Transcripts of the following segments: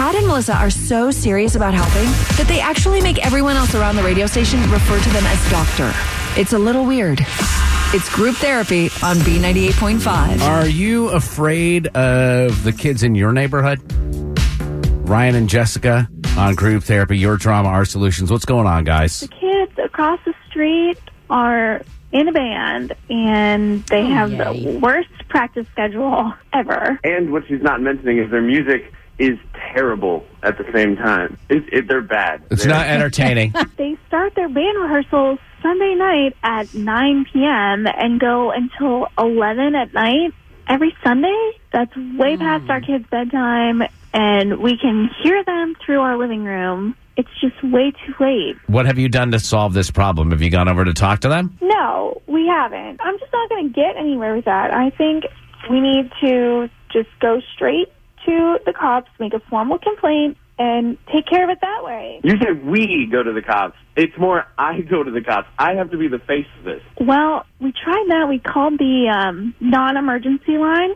Tad and Melissa are so serious about helping that they actually make everyone else around the radio station refer to them as doctor. It's a little weird. It's group therapy on B98.5. Are you afraid of the kids in your neighborhood? Ryan and Jessica on group therapy, your drama, our solutions. What's going on, guys? The kids across the street are in a band and they oh, have the worst practice schedule ever. And what she's not mentioning is their music is terrible at the same time. It, it, they're bad. It's They're- not entertaining. They start their band rehearsals Sunday night at 9 p.m. and go until 11 at night every Sunday. That's way past our hmm. kids' bedtime, and we can hear them through our living room. It's just way too late. what have you done to solve this problem? Have you gone over to talk to them? No, we haven't. I'm just not going to get anywhere with that. I think we need to just go straight to the cops, make a formal complaint, and take care of it that way. You said we go to the cops. It's more I go to the cops. I have to be the face of this. Well, we tried that. We called the um, non-emergency line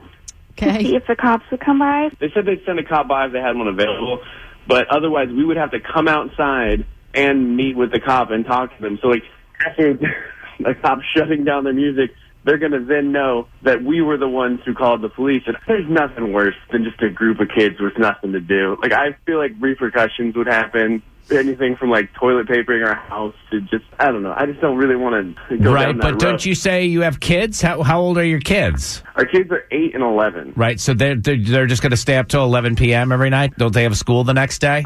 to see if the cops would come by. They said they'd send a cop by if they had one available, but otherwise we would have to come outside and meet with the cop and talk to them. So like after the cops shutting down their music, they're going to then know that we were the ones who called the police. And there's nothing worse than just a group of kids with nothing to do. Like I feel like repercussions would happen. Anything from like toilet papering our house to just I don't know. I just don't really want to go right, down that but road. don't you say you have kids? How, how old are your kids? Our kids are eight and eleven. Right, so they're, they're, they're just going to stay up till 11 p.m. every night? Don't they have school the next day?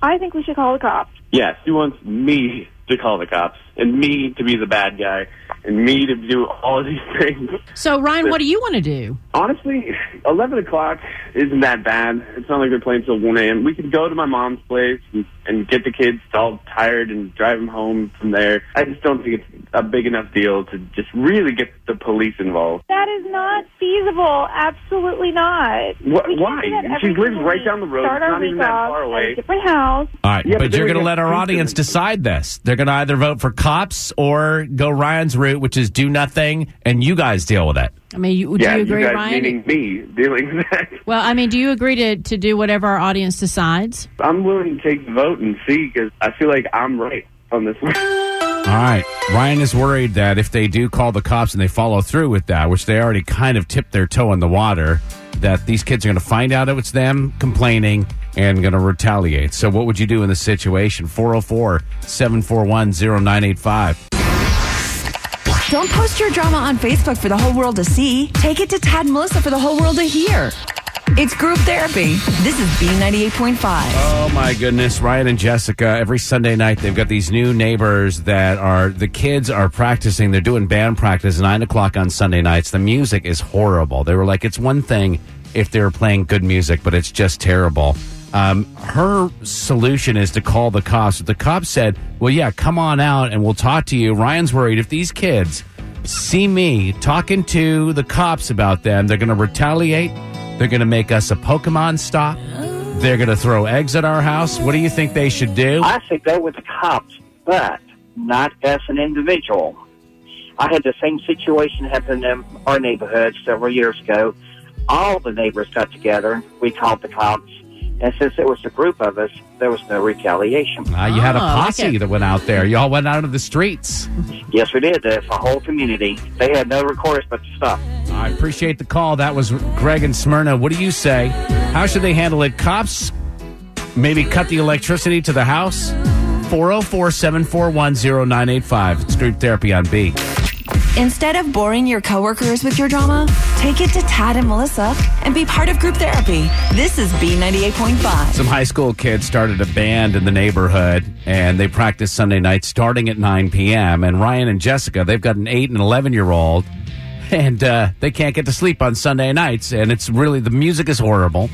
I think we should call the cops. Yes, he wants me to call the cops and me to be the bad guy and me to do all of these things. So, Ryan, what do you want to do? Honestly, 11 o'clock isn't that bad. It's not like they're playing till 1 a.m. We could go to my mom's place and, and get the kids all tired and drive them home from there. I just don't think it's a big enough deal to just really get the police involved. That is not feasible. Absolutely not. Wh- why? She lives right week. down the road. Start It's not even that far away. a different house. All right, Yeah, but, but you're going to let our audience decide this. They're going to either vote for cops or go Ryan's route, which is do nothing, and you guys deal with it. I mean, you, do Yeah, you agree, guys Ryan? meaning me dealing with that. Well, I mean, do you agree to, to do whatever our audience decides? I'm willing to take the vote and see because I feel like I'm right on this one. All right. Ryan is worried that if they do call the cops and they follow through with that, which they already kind of tipped their toe in the water, that these kids are going to find out it was them complaining and going to retaliate. So, what would you do in this situation? 404 741 0985. Don't post your drama on Facebook for the whole world to see. Take it to Tad and Melissa for the whole world to hear. It's group therapy. This is B98.5. Oh my goodness, Ryan and Jessica, every Sunday night they've got these new neighbors that are the kids are practicing, they're doing band practice nine o'clock on Sunday nights. The music is horrible. They were like, it's one thing if they were playing good music, but it's just terrible. Um, her solution is to call the cops. The cops said, Well, yeah, come on out and we'll talk to you. Ryan's worried if these kids see me talking to the cops about them, they're going to retaliate. They're going to make us a Pokemon stop. They're going to throw eggs at our house. What do you think they should do? I say go with the cops, but not as an individual. I had the same situation happen in our neighborhood several years ago. All the neighbors got together. We called the cops. And since it was a group of us, there was no retaliation. Uh, you had a Oh, I posse it. that went out there. Y'all went out of the streets. Yes, we did. That's a whole community. They had no recourse but to stop. I appreciate the call. That was Greg and Smyrna. What do you say? How should they handle it? Cops maybe cut the electricity to the house? 404 741 0985. It's group therapy on B. Instead of boring your coworkers with your drama, take it to Tad and Melissa and be part of group therapy. This is B98.5. Some high school kids started a band in the neighborhood and they practice Sunday nights starting at 9 p.m. And Ryan and Jessica, they've got an 8 and 11 year old and uh, they can't get to sleep on Sunday nights. And it's really, the music is horrible.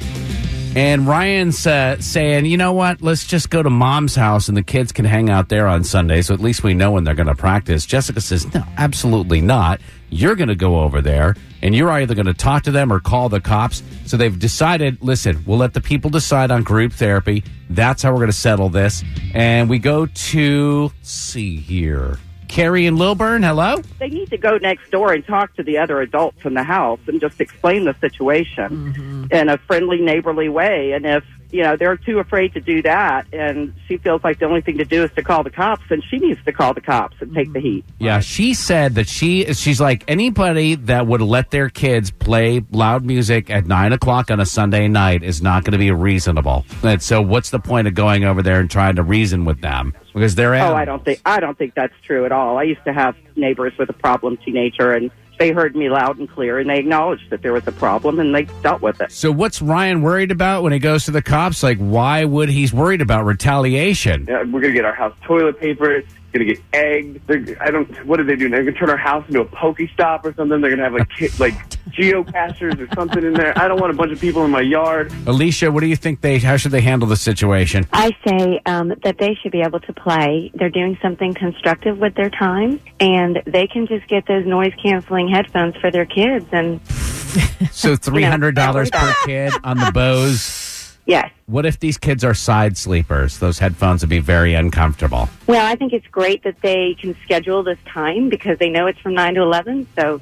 And Ryan's uh, saying, you know what? Let's just go to mom's house and the kids can hang out there on Sunday. So at least we know when they're going to practice. Jessica says, no, absolutely not. You're going to go over there and you're either going to talk to them or call the cops. So they've decided, listen, we'll let the people decide on group therapy. That's how we're going to settle this. And we go to, see here. Carrie and Lilburn, hello. they need to go next door and talk to the other adults in the house and just explain the situation mm-hmm. in a friendly, neighborly way. And if you know they're too afraid to do that, and she feels like the only thing to do is to call the cops, then she needs to call the cops and take the heat. Yeah, she said that she she's like anybody that would let their kids play loud music at nine o'clock on a Sunday night is not going to be reasonable. And so, what's the point of going over there and trying to reason with them because they're Oh. I don't think I don't think that's true at all. I used to have neighbors with a problem teenager, and they heard me loud and clear, and they acknowledged that there was a problem, and they dealt with it. So what's Ryan worried about when he goes to the cops? Like, why would he's worried about retaliation? Yeah, we're gonna get our house toilet paper. Gonna get egged. They're, I don't. What are they doing? They're gonna turn our house into a Pokestop or something. They're gonna have like ki- like geocachers or something in there. I don't want a bunch of people in my yard. Alicia, what do you think they? How should they handle the situation? I say um, that they should be able to play. They're doing something constructive with their time, and they can just get those noise canceling headphones for their kids. And So three hundred dollars per kid on the Bose. yes, What if these kids are side sleepers? Those headphones would be very uncomfortable. well, I think it's great that they can schedule this time because they know it's from nine to eleven, so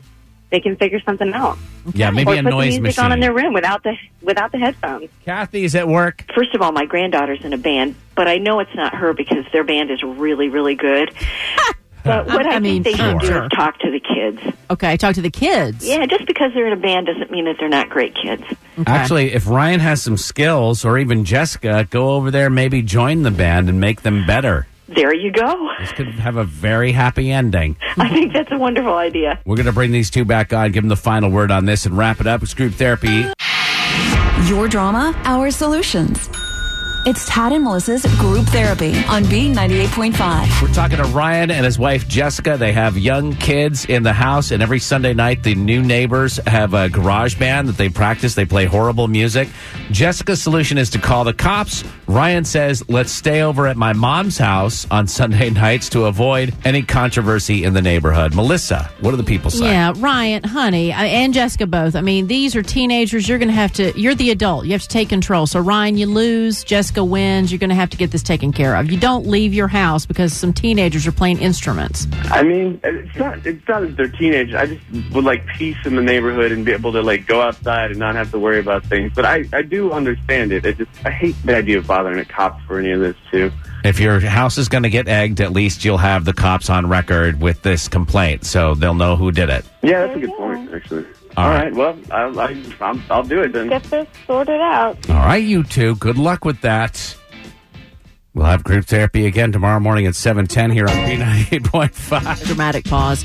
they can figure something out. Yeah, maybe or a put noise the music machine. on in their room without the without the headphones. Kathy's at work. First of all, my granddaughter's in a band, but I know it's not her because their band is really, really good. But what I, I mean, think they should do is talk to the kids. Okay, talk to the kids. Yeah, just because they're in a band doesn't mean that they're not great kids. Okay. Actually, if Ryan has some skills, or even Jessica, go over there, maybe join the band and make them better. There you go. This could have a very happy ending. I think that's a wonderful idea. We're going to bring these two back on, give them the final word on this, and wrap it up. It's group therapy. Your drama, our solutions. It's Tad and Melissa's group therapy on B98.5. We're talking to Ryan and his wife Jessica. They have young kids in the house, and every Sunday night, the new neighbors have a garage band that they practice. They play horrible music. Jessica's solution is to call the cops. Ryan says, let's stay over at my mom's house on Sunday nights to avoid any controversy in the neighborhood. Melissa, what do the people say? Yeah, Ryan, honey, I- and Jessica both. I mean, these are teenagers. You're going to have to, you're the adult. You have to take control. So, Ryan, you lose. Jessica wins. You're going to have to get this taken care of. You don't leave your house because some teenagers are playing instruments. I mean, it's not. It's not that they're teenagers. I just would like peace in the neighborhood and be able to like go outside and not have to worry about things. But I, I do understand it. I just, I hate the idea of bothering a cop for any of this too. If your house is going to get egged, at least you'll have the cops on record with this complaint, so they'll know who did it. Yeah, that's a good point, actually. All All right. right. Well, I, I, I'm, I'll do it then. Get this sorted out. All right, you two. Good luck with that. We'll have group therapy again tomorrow morning at 710 here on B98.5. Dramatic pause.